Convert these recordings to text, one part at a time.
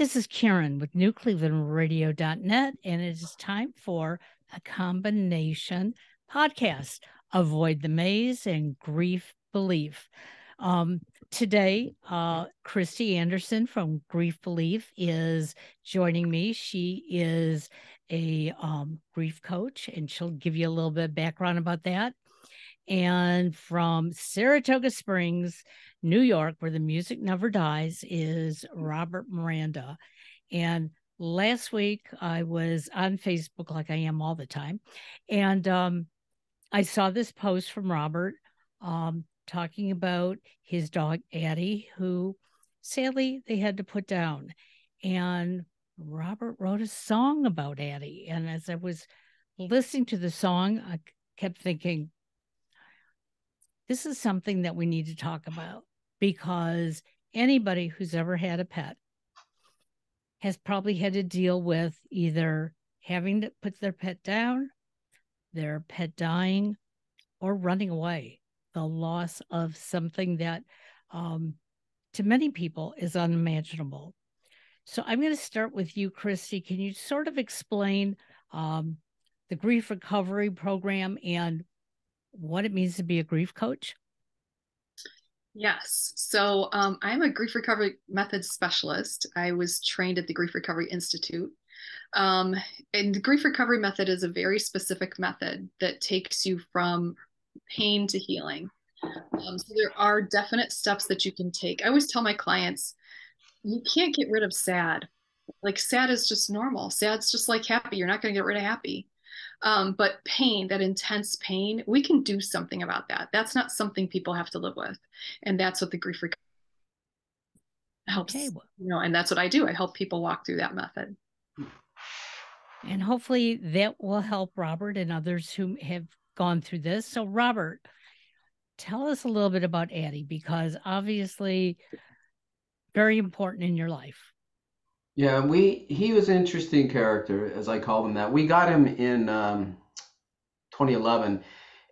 This is Karen with NewClevelandRadio.net, and it is time for a combination podcast Avoid the Maze and Grief Belief. Um, today, uh, Kristy Anderson from Grief Belief is joining me. She is a um, grief coach, and she'll give you a little bit of background about that. And from Saratoga Springs, New York, where the music never dies, is Robert Miranda. And last week I was on Facebook like I am all the time. And um, I saw this post from Robert um, talking about his dog Addy, who sadly they had to put down. And Robert wrote a song about Addy. And as I was listening to the song, I kept thinking, this is something that we need to talk about because anybody who's ever had a pet has probably had to deal with either having to put their pet down, their pet dying, or running away. The loss of something that um, to many people is unimaginable. So I'm going to start with you, Kristy. Can you sort of explain um, the grief recovery program and what it means to be a grief coach? Yes. So um, I'm a grief recovery method specialist. I was trained at the Grief Recovery Institute. Um, and the grief recovery method is a very specific method that takes you from pain to healing. Um, so there are definite steps that you can take. I always tell my clients, you can't get rid of sad. Like sad is just normal. Sad's just like happy. You're not going to get rid of happy. Um, but pain, that intense pain, we can do something about that. That's not something people have to live with. And that's what the grief recovery helps, okay. you know, and that's what I do. I help people walk through that method. And hopefully that will help Robert and others who have gone through this. So, Robert, tell us a little bit about Addie because obviously very important in your life. Yeah, we he was an interesting character, as I call him that. We got him in um, 2011,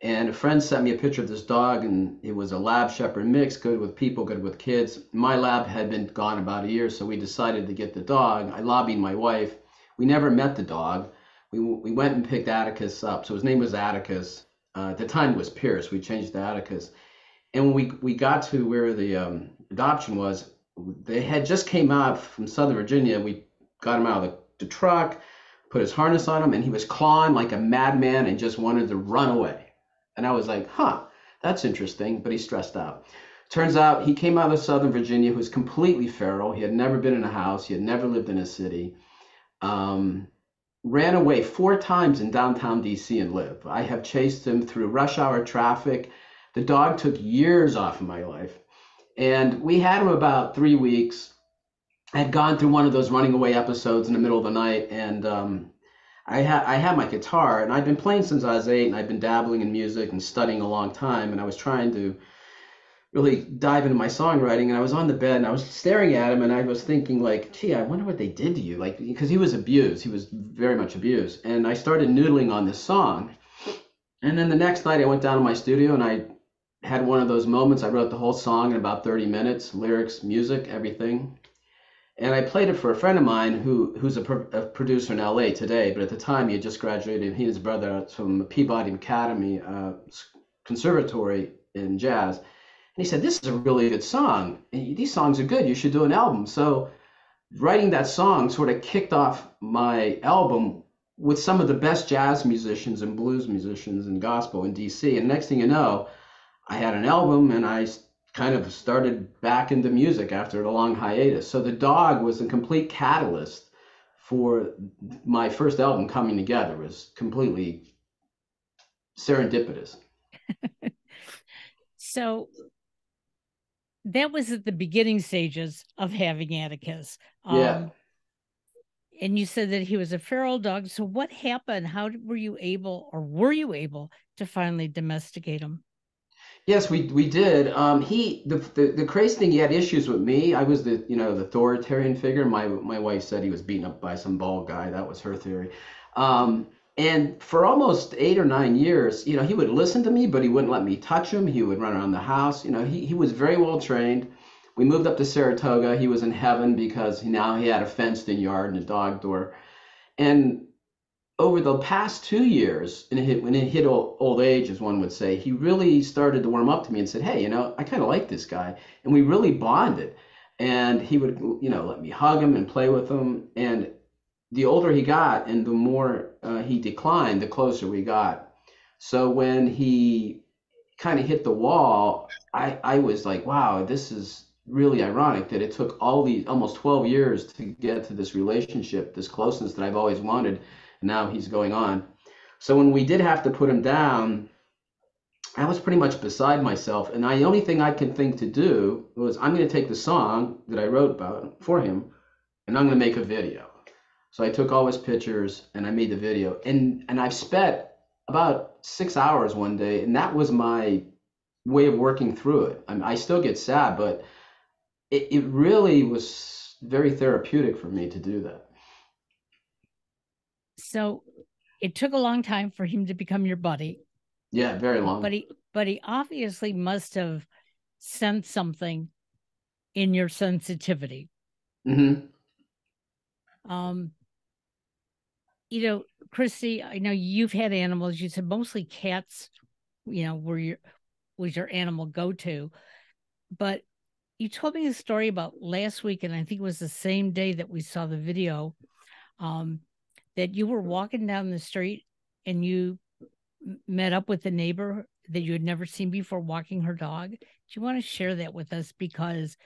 and a friend sent me a picture of this dog, and it was a lab shepherd mix, good with people, good with kids. My lab had been gone about a year, so we decided to get the dog. I lobbied my wife. We never met the dog. We, we went and picked Atticus up. So his name was Atticus. Uh, at the time was Pierce. We changed to Atticus. And when we, we got to where the um, adoption was, they had just came out from Southern Virginia. We got him out of the, the truck, put his harness on him, and he was clawing like a madman and just wanted to run away. And I was like, huh, that's interesting, but he's stressed out. Turns out he came out of Southern Virginia, who was completely feral. He had never been in a house, he had never lived in a city. Um, ran away four times in downtown DC and lived. I have chased him through rush hour traffic. The dog took years off of my life. And we had him about three weeks. I had gone through one of those running away episodes in the middle of the night, and um, I had I had my guitar, and I'd been playing since I was eight, and I'd been dabbling in music and studying a long time, and I was trying to really dive into my songwriting and I was on the bed and I was staring at him and I was thinking like, gee, I wonder what they did to you. Like, because he was abused. He was very much abused. And I started noodling on this song. And then the next night I went down to my studio and I had one of those moments. I wrote the whole song in about 30 minutes, lyrics, music, everything. And I played it for a friend of mine who who's a, pro- a producer in LA today, but at the time he had just graduated. He and his brother from Peabody Academy uh, Conservatory in jazz. And he said, "This is a really good song. These songs are good. You should do an album." So writing that song sort of kicked off my album with some of the best jazz musicians and blues musicians and gospel in DC. And next thing you know, I had an album and I kind of started back into music after a long hiatus. So the dog was a complete catalyst for my first album coming together. It was completely serendipitous. so that was at the beginning stages of having Atticus. Um, yeah. And you said that he was a feral dog. So what happened? How were you able, or were you able, to finally domesticate him? Yes, we we did. Um, he the, the the crazy thing he had issues with me. I was the you know the authoritarian figure. My my wife said he was beaten up by some bald guy. That was her theory. Um, and for almost eight or nine years, you know, he would listen to me, but he wouldn't let me touch him. He would run around the house. You know, he he was very well trained. we moved up to Saratoga. He was in heaven because now he had a fenced in yard and a dog door. And over the past two years, and it when it hit old, old age, as one would say, he really started to warm up to me and said, "Hey, you know, I kind of like this guy," and we really bonded. And he would, you know, let me hug him and play with him. And the older he got, and the more uh, he declined, the closer we got. So when he kind of hit the wall, I I was like, "Wow, this is." really ironic that it took all these almost 12 years to get to this relationship this closeness that i've always wanted now he's going on. So when we did have to put him down, I was pretty much beside myself. And the only thing I could think to do was I'm going to take the song that I wrote about for him and I'm going to make a video. So I took all his pictures and I made the video. And and I've spent about six hours one day, and that was my way of working through it. I, mean, I still get sad, but it, it really was very therapeutic for me to do that. So it took a long time for him to become your buddy. Yeah, very long. But he but he obviously must have sensed something in your sensitivity. Mm-hmm. Um, you know, Kristy, I know you've had animals. You said mostly cats, you know, were your was your animal go to. But you told me a story about last week, and I think it was the same day that we saw the video. Um, that you were walking down the street and you met up with a neighbor that you had never seen before walking her dog. Do you want to share that with us? Because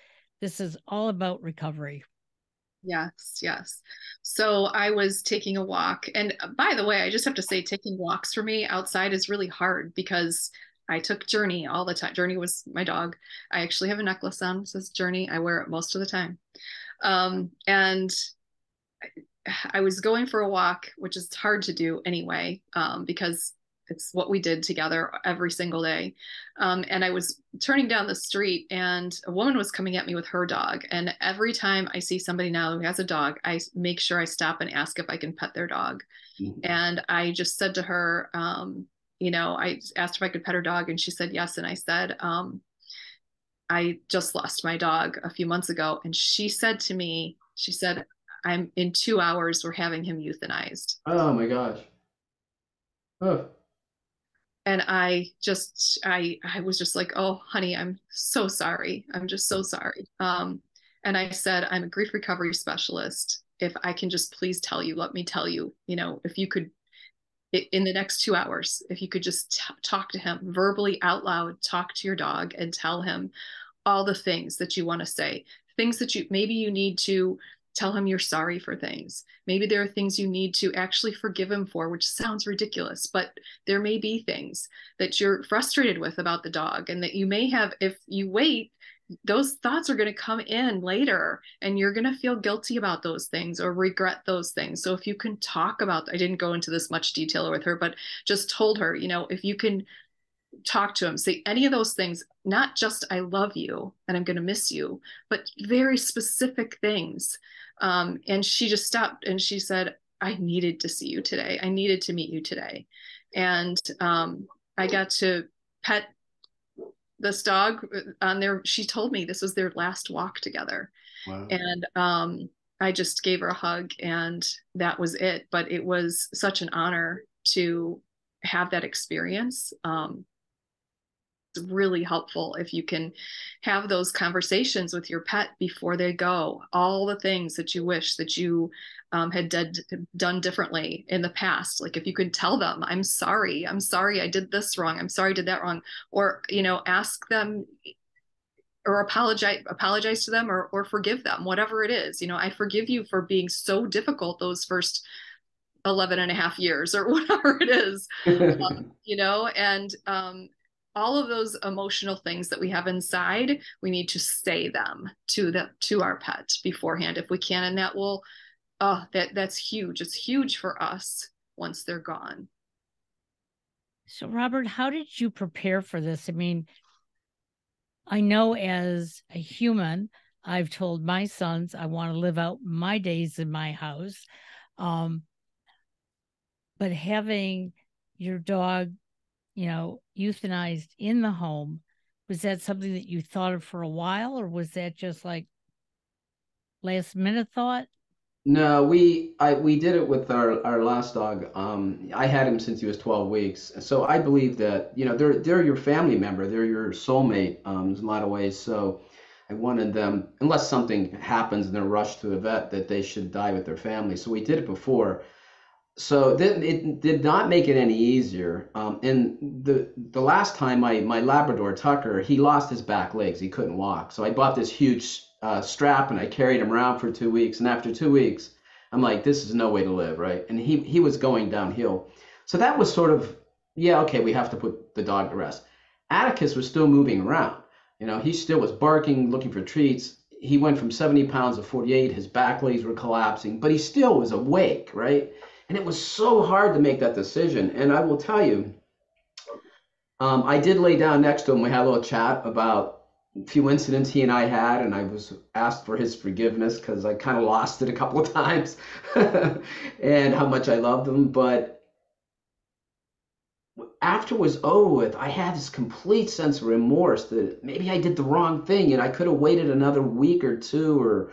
this is all about recovery. Yes, yes. So I was taking a walk. And by the way, I just have to say, taking walks for me outside is really hard because I took Journey all the time. Journey was my dog. I actually have a necklace on, says Journey. I wear it most of the time. Um, and I was going for a walk, which is hard to do anyway, um, because it's what we did together every single day. Um, and I was turning down the street, and a woman was coming at me with her dog. And every time I see somebody now who has a dog, I make sure I stop and ask if I can pet their dog. Mm-hmm. And I just said to her, um, you know, I asked if I could pet her dog, and she said yes. And I said, um, I just lost my dog a few months ago. And she said to me, she said, I'm in two hours, we're having him euthanized. Oh my gosh. Oh. And I just, I, I was just like, oh, honey, I'm so sorry. I'm just so sorry. Um, and I said, I'm a grief recovery specialist. If I can just please tell you, let me tell you, you know, if you could, in the next two hours, if you could just t- talk to him verbally out loud, talk to your dog and tell him all the things that you want to say, things that you maybe you need to tell him you're sorry for things. Maybe there are things you need to actually forgive him for, which sounds ridiculous, but there may be things that you're frustrated with about the dog and that you may have, if you wait, those thoughts are going to come in later and you're going to feel guilty about those things or regret those things. So if you can talk about, I didn't go into this much detail with her, but just told her, you know, if you can talk to him, say any of those things, not just I love you and I'm going to miss you, but very specific things um, and she just stopped and she said, I needed to see you today. I needed to meet you today. And um, I got to pet this dog on their, she told me this was their last walk together. Wow. And um, I just gave her a hug and that was it. But it was such an honor to have that experience. Um, really helpful if you can have those conversations with your pet before they go. All the things that you wish that you um, had did, done differently in the past. Like if you could tell them i'm sorry i'm sorry i did this wrong i'm sorry i did that wrong or you know ask them or apologize apologize to them or, or forgive them whatever it is. You know i forgive you for being so difficult those first 11 and a half years or whatever it is. Um, you know and um, all of those emotional things that we have inside we need to say them to the to our pet beforehand. If we can and that will oh that that's huge. It's huge for us once they're gone. So robert how did you prepare for this? I mean i know as a human i've told my sons i want to live out my days in my house um but having your dog you know, euthanized in the home was that something that you thought of for a while, or was that just like last minute thought? No, we I we did it with our our last dog. Um, I had him since he was 12 weeks, so I believe that you know they're they're your family member, they're your soulmate um, in a lot of ways. So I wanted them, unless something happens and they're rushed to a vet, that they should die with their family. So we did it before. So th- it did not make it any easier. Um, and the the last time my my Labrador Tucker, he lost his back legs, he couldn't walk. So I bought this huge uh, strap and I carried him around for two weeks. And after two weeks, I'm like, this is no way to live, right? And he he was going downhill. So that was sort of, yeah, okay, we have to put the dog to rest. Atticus was still moving around. You know, he still was barking, looking for treats. He went from 70 pounds to 48. His back legs were collapsing, but he still was awake, right? And it was so hard to make that decision. And I will tell you, um, I did lay down next to him. We had a little chat about a few incidents he and I had, and I was asked for his forgiveness because I kind of lost it a couple of times and how much I loved him. But after it was over with, I had this complete sense of remorse that maybe I did the wrong thing and I could have waited another week or two or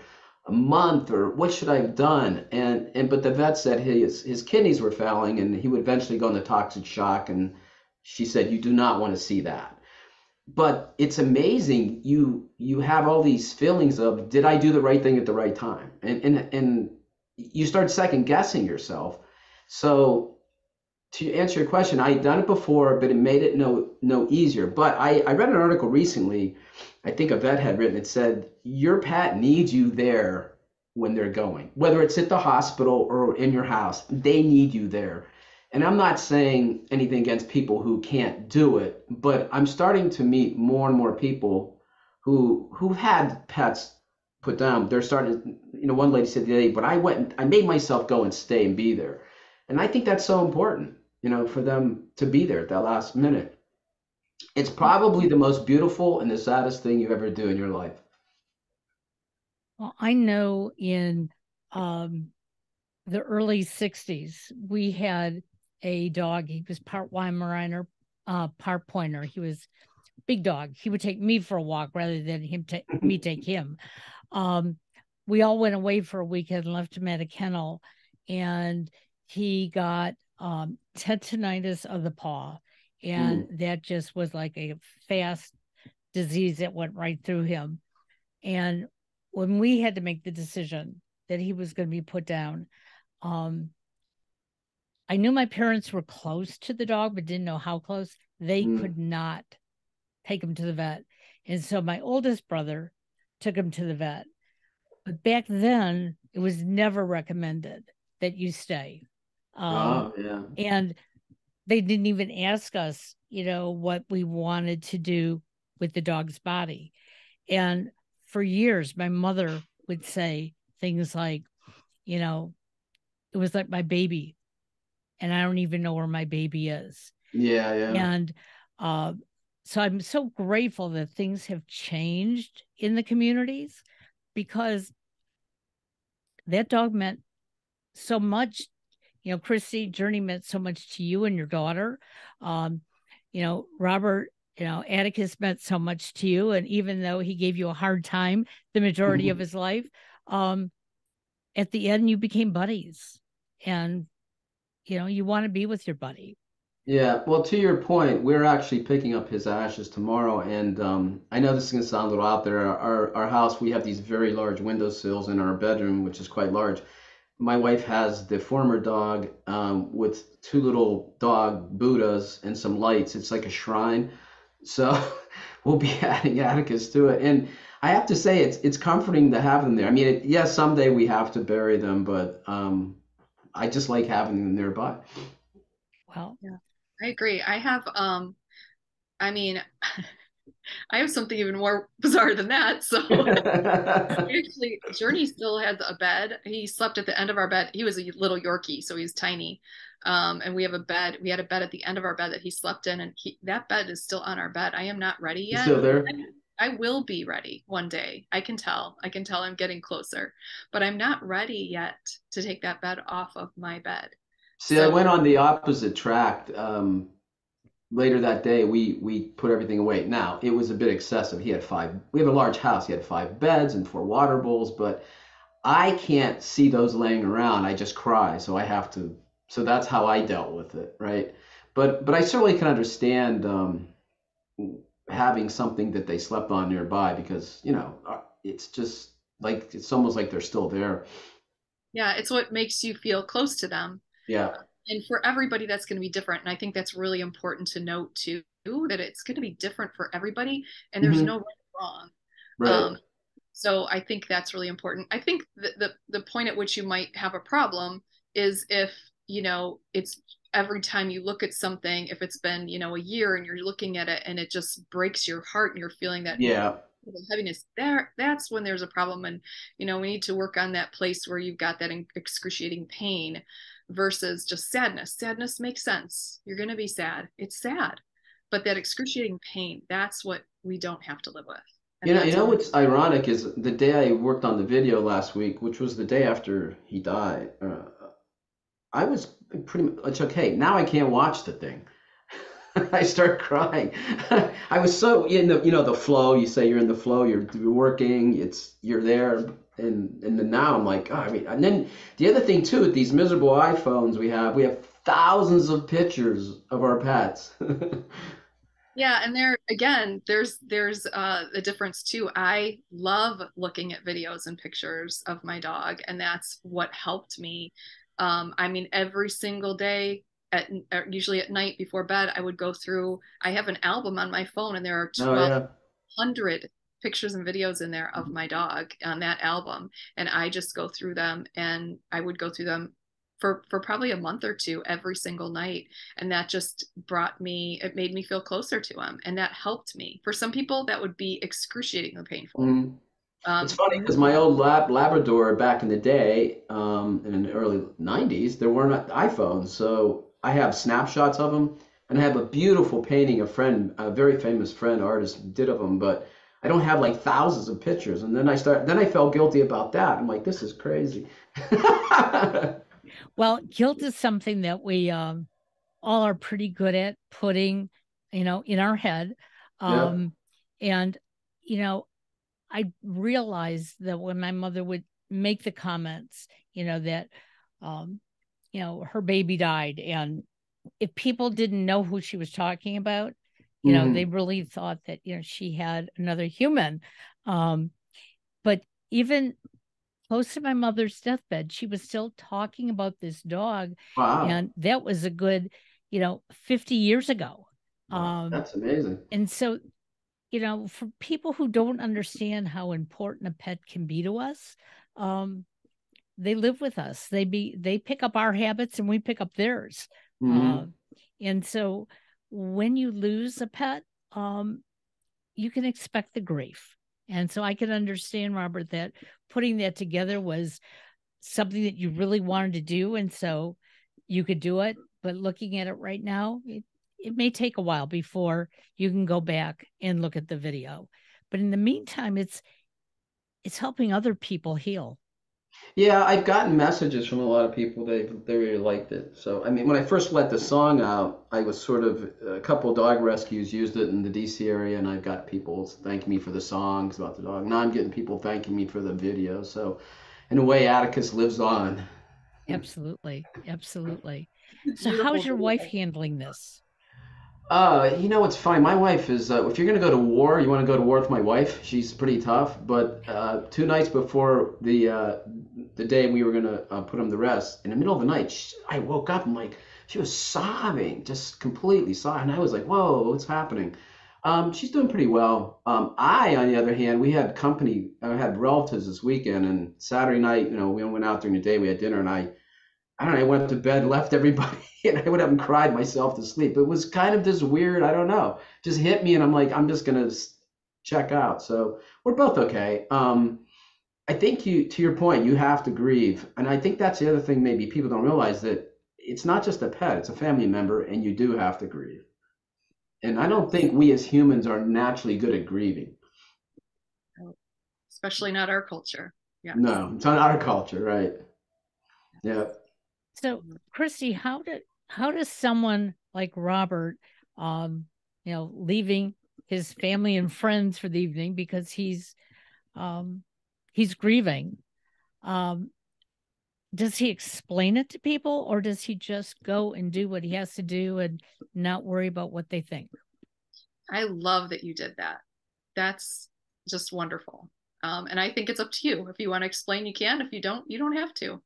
a month or what should I have done? And and but the vet said his his kidneys were failing and he would eventually go into toxic shock and she said you do not want to see that. But it's amazing you you have all these feelings of did i do the right thing at the right time? And and and you start second guessing yourself. So to answer your question i had done it before but it made it no no easier but i i read an article recently i think a vet had written it said your pet needs you there when they're going whether it's at the hospital or in your house they need you there and I'm not saying anything against people who can't do it, but I'm starting to meet more and more people who who've had pets put down. They're starting, you know, one lady said the other day, but I went I made myself go and stay and be there. And I think that's so important, you know, for them to be there at that last minute. It's probably the most beautiful and the saddest thing you ever do in your life. Well, I know in um, the early 60s, we had a dog. He was part Weimaraner, uh, part pointer. He was big dog. He would take me for a walk rather than him take me take him. Um, we all went away for a weekend and left him at a kennel, and he got um, tendonitis of the paw, and mm. that just was like a fast disease that went right through him. And when we had to make the decision that he was going to be put down, um, I knew my parents were close to the dog, but didn't know how close. They mm. could not take him to the vet. And so my oldest brother took him to the vet. But back then, it was never recommended that you stay. Um, oh, yeah. And they didn't even ask us, you know, what we wanted to do with the dog's body. And for years, my mother would say things like, you know, it was like my baby and I don't even know where my baby is. Yeah, yeah. And uh, so I'm so grateful that things have changed in the communities because that dog meant so much. You know, Kristy, Journey meant so much to you and your daughter. Um, you know, Robert, you know, Atticus meant so much to you. And even though he gave you a hard time the majority mm-hmm. of his life, um, at the end, you became buddies. And you know you want to be with your buddy yeah well to your point we're actually picking up his ashes tomorrow and um, i know this is going to sound a little out there our, our house we have these very large windowsills in our bedroom which is quite large my wife has the former dog um, with two little dog buddhas and some lights it's like a shrine so we'll be adding atticus to it and i have to say it's it's comforting to have them there i mean it, yes someday we have to bury them but um, I just like having them nearby. Well, yeah, I agree. I have, um, I mean, I have something even more bizarre than that. So actually, Journey still had a bed. He slept at the end of our bed. He was a little Yorkie, so he's tiny. Um, and we have a bed. We had a bed at the end of our bed that he slept in, and he, that bed is still on our bed. I am not ready yet. still there? I will be ready one day. I can tell. I can tell I'm getting closer, but I'm not ready yet to take that bed off of my bed. See, so, I went on the opposite track. Um, later that day we we put everything away. Now it was a bit excessive. He had five. We have a large house. He had five beds and four water bowls, but I can't see those laying around. I just cry, so I have to. So that's how I dealt with it, right? But but I certainly can understand um, having something that they slept on nearby because you know uh, it's just like it's almost like they're still there. Yeah, it's what makes you feel close to them. Yeah. And for everybody, that's going to be different. And I think that's really important to note too, that it's going to be different for everybody, and there's mm-hmm. no right or wrong. Right. Um, so I think that's really important. I think the, the the point at which you might have a problem is if you know it's every time you look at something, if it's been you know a year and you're looking at it and it just breaks your heart and you're feeling that yeah heaviness there that's when there's a problem and you know we need to work on that place where you've got that excruciating pain versus just sadness sadness makes sense you're going to be sad it's sad but that excruciating pain that's what we don't have to live with and you know, you know what's ironic is the day I worked on the video last week, which was the day after he died. Uh, I was pretty much okay. Now I can't watch the thing I start crying. I was so in the you know the flow. You say you're in the flow. You're, working. It's you're there. And and then now I'm like, oh, I mean, and then the other thing too with these miserable iPhones we have, we have thousands of pictures of our pets. yeah, and there again, there's there's uh, a difference too. I love looking at videos and pictures of my dog, and that's what helped me. Um, I mean, every single day at usually at night before bed, I would go through. I have an album on my phone, and there are twelve hundred oh, yeah. pictures and videos in there of my dog on that album, and I just go through them, and I would go through them for for probably a month or two every single night and that just brought me it made me feel closer to him and that helped me for some people that would be excruciatingly painful mm. um, it's funny because my old lab labrador back in the day um, in the early 90s there weren't iphones so I have snapshots of them, and I have a beautiful painting a friend, a very famous friend artist did of them, but I don't have like thousands of pictures. And then I start, then I felt guilty about that. I'm like, this is crazy. well, guilt is something that we um, all are pretty good at putting, you know, in our head. Um, yeah. And you know, I realized that when my mother would make the comments, you know, that um, you know her baby died and if people didn't know who she was talking about you know mm-hmm. they really thought that you know she had another human um but even close to my mother's deathbed she was still talking about this dog wow. and that was a good you know 50 years ago um that's amazing and so you know for people who don't understand how important a pet can be to us um they live with us. They be they pick up our habits and we pick up theirs. Mm-hmm. uh, and so when you lose a pet um, you can expect the grief. And so i can understand robert that putting that together was something that you really wanted to do and so you could do it. But looking at it right now it, it may take a while before you can go back and look at the video. But in the meantime it's it's helping other people heal yeah, I've gotten messages from a lot of people. They they really liked it. So I mean, when I first let the song out, I was sort of a couple dog rescues used it in the DC area, and I've got people thanking me for the songs about the dog. Now I'm getting people thanking me for the video. So in a way, Atticus lives on. Absolutely, absolutely. So how's your wife handling this? Uh, you know, it's fine. My wife is, uh, if you're going to go to war, you want to go to war with my wife. She's pretty tough. But uh, two nights before the uh, the day we were to uh, put him to rest, in the middle of the night, she, I woke up and like, she was sobbing, just completely sobbing. And I was like, whoa, what's happening? Um, she's doing pretty well. Um, I, on the other hand, we had company, I had relatives this weekend, and Saturday night, you know, we went out during the day, we had dinner, and I, I don't know, I went up to bed, left everybody, and I would have cried myself to sleep. It was kind of this weird, I don't know, just hit me, and I'm like, I'm just gonna check out. So we're both okay. Um, I think you, to your point, you have to grieve, and I think that's the other thing. Maybe people don't realize that it's not just a pet; it's a family member, and you do have to grieve. And I don't think we as humans are naturally good at grieving. Especially not our culture. Yeah. No, it's not our culture, right? Yeah. So, Kristy, how did how does someone like Robert um, you know, leaving his family and friends for the evening because he's um, he's grieving. Um, does he explain it to people or does he just go and do what he has to do and not worry about what they think? I love that you did that. That's just wonderful. Um, and I think it's up to you. If you want to explain, you can. If you don't, you don't have to.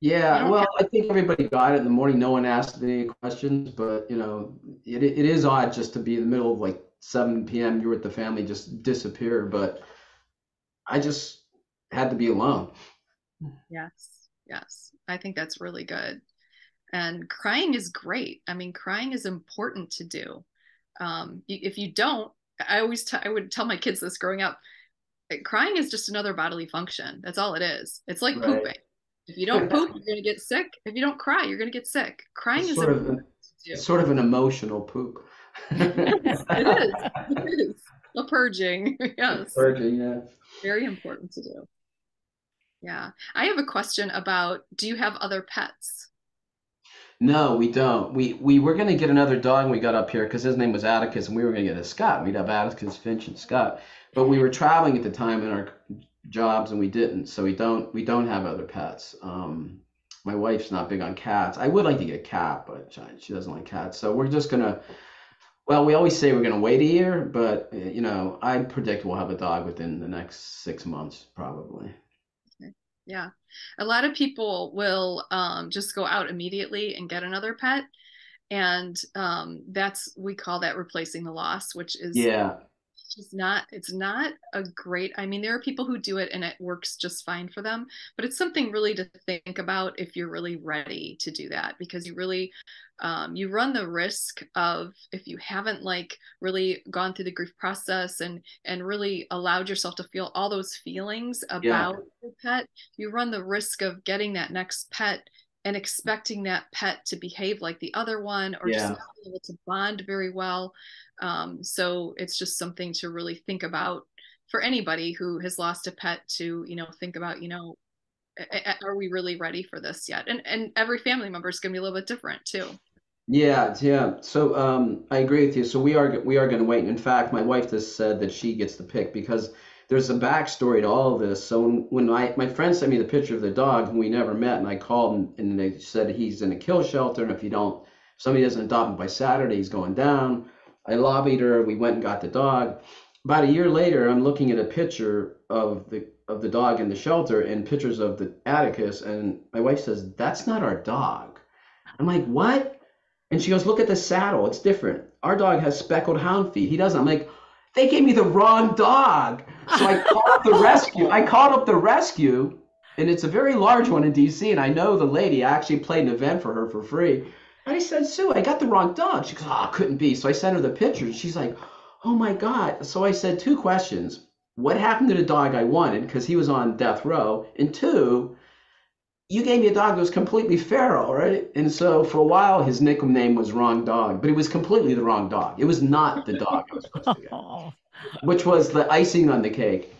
Yeah, well, I think everybody got it in the morning. No one asked any questions, but you know, it it is odd just to be in the middle of like 7 p.m. You're with the family, just disappear. But I just had to be alone. Yes, yes. I think that's really good. And crying is great. I mean, crying is important to do. Um, if you don't, I always t- I would tell my kids this growing up. Crying is just another bodily function. That's all it is. It's like Right. pooping. If you don't poop, you're gonna get sick. If you don't cry, you're gonna get sick. Crying It's is sort of important to do. Sort of an emotional poop. It is. It is. A purging. Yes. Purging, yeah. Very important to do. Yeah. I have a question about do you have other pets? No, we don't. We we were gonna get another dog when we got up here because his name was Atticus, and we were gonna get a Scout. We'd have Atticus, Finch, and Scout. But we were traveling at the time in our jobs, and we didn't. So we don't we don't have other pets. Um, my wife's not big on cats. I would like to get a cat, but she doesn't like cats. So we're just gonna. Well, we always say we're gonna wait a year, but uh, you know, I predict we'll have a dog within the next six months, probably. Yeah. A lot of people will um, just go out immediately and get another pet. And um, that's, we call that replacing the loss, which is Yeah. Just not, it's not a great, I mean, there are people who do it and it works just fine for them, but it's something really to think about if you're really ready to do that because you really, um, you run the risk of if you haven't like really gone through the grief process and and really allowed yourself to feel all those feelings about your pet you run the risk of getting that next pet and expecting that pet to behave like the other one or just not able to bond very well um, so it's just something to really think about for anybody who has lost a pet to you know think about you know are we really ready for this yet and and every family member is going to be a little bit different too Yeah, yeah. So um, I agree with you. So we are we are going to wait. In fact, my wife just said that she gets the pick because there's a backstory to all of this. So when, when my my friend sent me the picture of the dog whom we never met, and I called and, and they said he's in a kill shelter, and if you don't, if somebody doesn't adopt him by Saturday, he's going down. I lobbied her. We went and got the dog. About a year later, I'm looking at a picture of the of the dog in the shelter and pictures of the Atticus, and my wife says, "That's not our dog." I'm like, "What?" And she goes, Look at the saddle. It's different. Our dog has speckled hound feet. He doesn't. I'm like, They gave me the wrong dog. So I called up the rescue. I called up the rescue, and it's a very large one in DC. And I know the lady. I actually played an event for her for free. And I said, Sue, I got the wrong dog. She goes, Oh, ah, couldn't be. So I sent her the pictures. She's like, Oh my God. So I said two questions. What happened to the dog I wanted? Because he was on death row. And two, you gave me a dog that was completely feral, right? And so for a while, his nickname was Wrong Dog, but it was completely the wrong dog. It was not the dog I was supposed to get, Oh, which was the icing on the cake.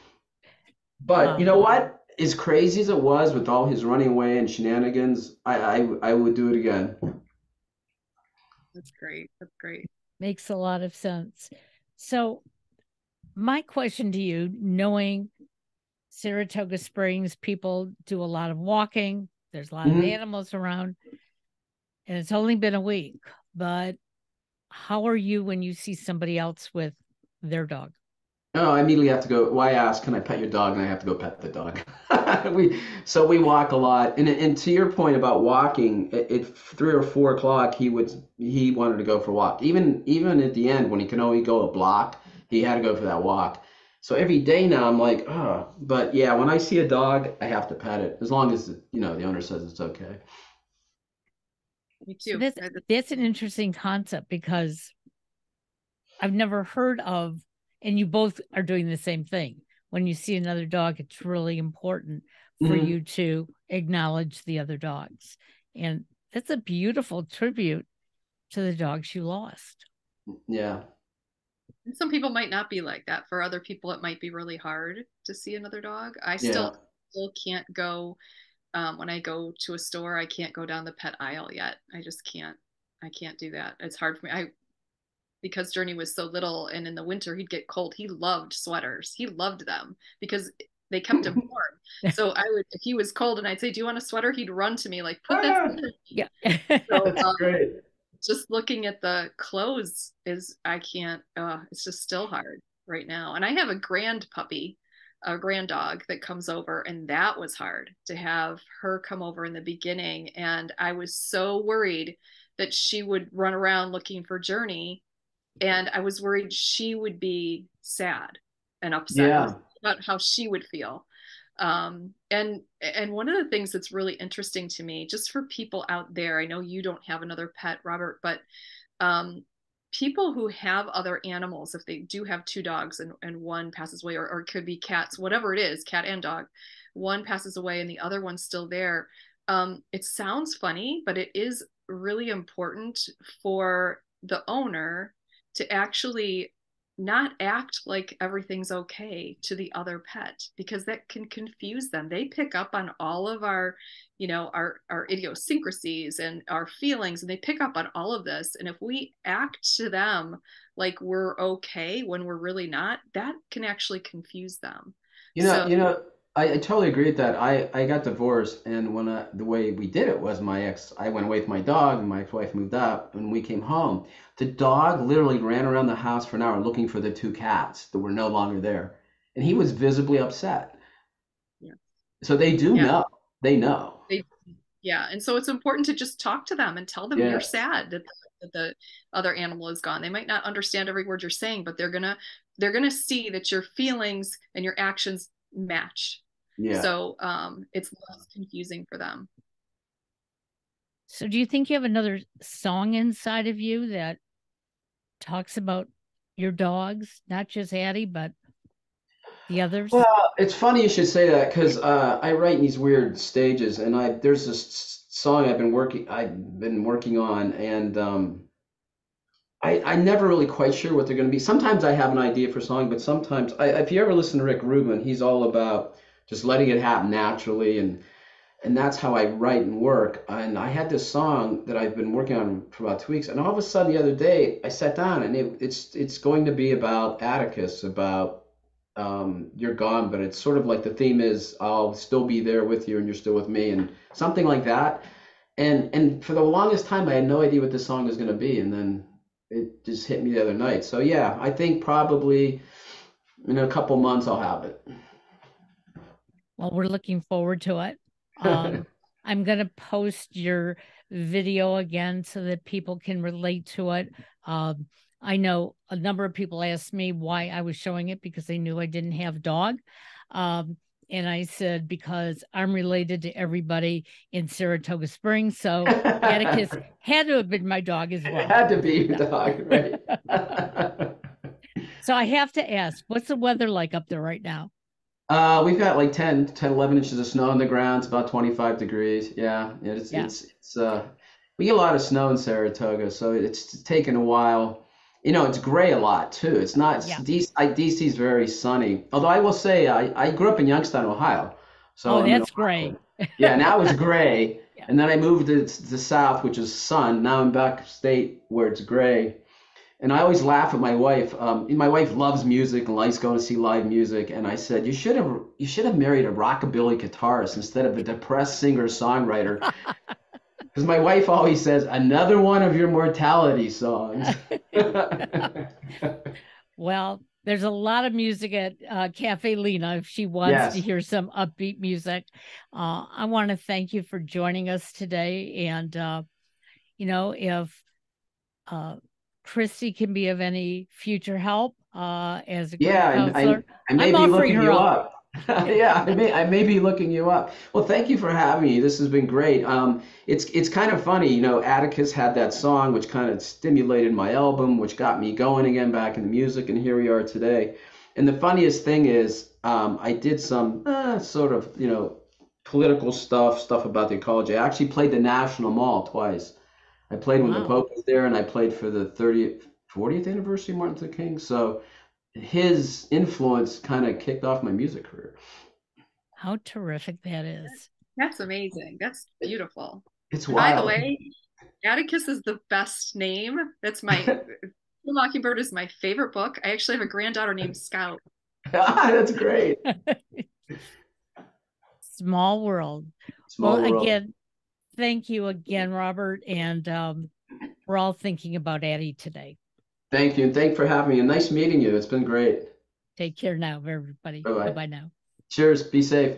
But you know um, what? As crazy as it was with all his running away and shenanigans, I I, I would do it again. that's great that's great makes a lot of sense. So, my question to you, knowing Saratoga Springs, people do a lot of walking, there's a lot of Mhm. animals around, and it's only been a week, but how are you when you see somebody else with their dog? No, I immediately have to go. Why ask? Can I pet your dog? And I have to go pet the dog. we so we walk a lot. And and to your point about walking, at, at three or four o'clock, he would he wanted to go for a walk. Even even at the end when he can only go a block, he had to go for that walk. So every day now I'm like, oh. But yeah, when I see a dog, I have to pet it as long as you know the owner says it's okay. me So this, that's an interesting concept because I've never heard of, and you both are doing the same thing. When you see another dog, it's really important for Mhm. you to acknowledge the other dogs. And that's a beautiful tribute to the dogs you lost. Yeah. And some people might not be like that. For other people, it might be really hard to see another dog. I still Yeah. still can't go um, when I go to a store. I can't go down the pet aisle yet. I just can't. I can't do that. It's hard for me. I because Journey was so little and in the winter he'd get cold. He loved sweaters. He loved them because they kept him warm. So I would, if he was cold and I'd say, "Do you want a sweater?" He'd run to me like, "Put that." Yeah. So, That's um, great. Just looking at the clothes is I can't. Uh, it's just still hard right now. And I have a grand puppy, a grand dog that comes over, and that was hard to have her come over in the beginning. And I was so worried that she would run around looking for Journey, and I was worried she would be sad and upset Yeah. about how she would feel. Um, and and one of the things that's really interesting to me, just for people out there, I know you don't have another pet, Robert, but um, people who have other animals, if they do have two dogs and, and one passes away, or, or could be cats, whatever it is, cat and dog, one passes away and the other one's still there. Um, it sounds funny, but it is really important for the owner to actually not act like everything's okay to the other pet because that can confuse them. They pick up on all of our you know our our idiosyncrasies and our feelings and they pick up on all of this. And if we act to them like we're okay when we're really not that can actually confuse them. You know, So- you know, I, I totally agree with that. I, I got divorced, and when I, the way we did it was my ex, I went away with my dog, and my ex-wife moved up, and we came home. The dog literally ran around the house for an hour looking for the two cats that were no longer there, and he was visibly upset. Yeah. So they do Yeah. know. They know. yeah and so it's important to just talk to them and tell them Yeah. you're sad that the, that the other animal is gone they might not understand every word you're saying but they're gonna they're gonna see that your feelings and your actions match Yeah. so um it's less confusing for them So, do you think you have another song inside of you that talks about your dogs, not just Addy, but the others? Well, it's funny you should say that because uh, I write in these weird stages, and I there's this song I've been working I've been working on, and um, I I never really quite sure what they're going to be. Sometimes I have an idea for a song, but sometimes I, if you ever listen to Rick Rubin, he's all about just letting it happen naturally, and and that's how I write and work. And I had this song that I've been working on for about two weeks, and all of a sudden the other day I sat down, and it, it's it's going to be about Atticus, about um, you're gone, but it's sort of like the theme is I'll still be there with you and you're still with me and something like that. And and for the longest time I had no idea what this song was going to be and then it just hit me the other night. So yeah, I think probably in a couple months I'll have it. Well, we're looking forward to it. Um, I'm going to post your video again so that people can relate to it. Um, I know a number of people asked me why I was showing it because they knew I didn't have dog. Um, and I said, because I'm related to everybody in Saratoga Springs. So Atticus had to have been my dog as It well. had to be your dog, right? So I have to ask, what's the weather like up there right now? Uh, we've got like 10, 10, 11 inches of snow on the ground. It's about 25 degrees. Yeah, it's Yeah. it's it's uh we get a lot of snow in Saratoga, so it's taken a while. You know, it's gray a lot too. It's not Yeah. DC, I, is very sunny. Although I will say I, I grew up in Youngstown, Ohio. So Oh, I'm that's great. Yeah, now it's gray. Yeah. And then I moved to the south, which is sun. Now I'm back state where it's gray. And I always laugh at my wife. Um, my wife loves music and likes going to see live music. And I said, you should have you should have married a rockabilly guitarist instead of a depressed singer songwriter. Because my wife always says, another one of your mortality songs. Well, there's a lot of music at uh, Caffè Lena if she wants to hear some upbeat music. Uh, I want to thank you for joining us today. And, uh, you know, if uh, Kristy can be of any future help uh, as a Yeah, and I, counselor, I may I'm be looking you up. yeah, I may I may be looking you up. Well, thank you for having me. This has been great. Um, it's it's kind of funny, you know. Atticus had that song which kind of stimulated my album, which got me going again back in the music, and here we are today. And the funniest thing is, um, I did some uh, sort of you know political stuff, stuff about the ecology. I actually played the National Mall twice. I played when the Wow. Pope there, and I played for the 30th, 40th anniversary of Martin Luther King. So his influence kind of kicked off my music career. How terrific that is. That's amazing. That's beautiful. It's wild. By the way, Atticus is the best name. That's my The Mockingbird is my favorite book. I actually have a granddaughter named Scout. ah, That's great. Small world. Small well, world. again, thank you again, Robert. And um, we're all thinking about Addy today. Thank you. And thank for having me. And nice meeting you. It's been great. Take care now, everybody. Bye bye now. Cheers. Be safe.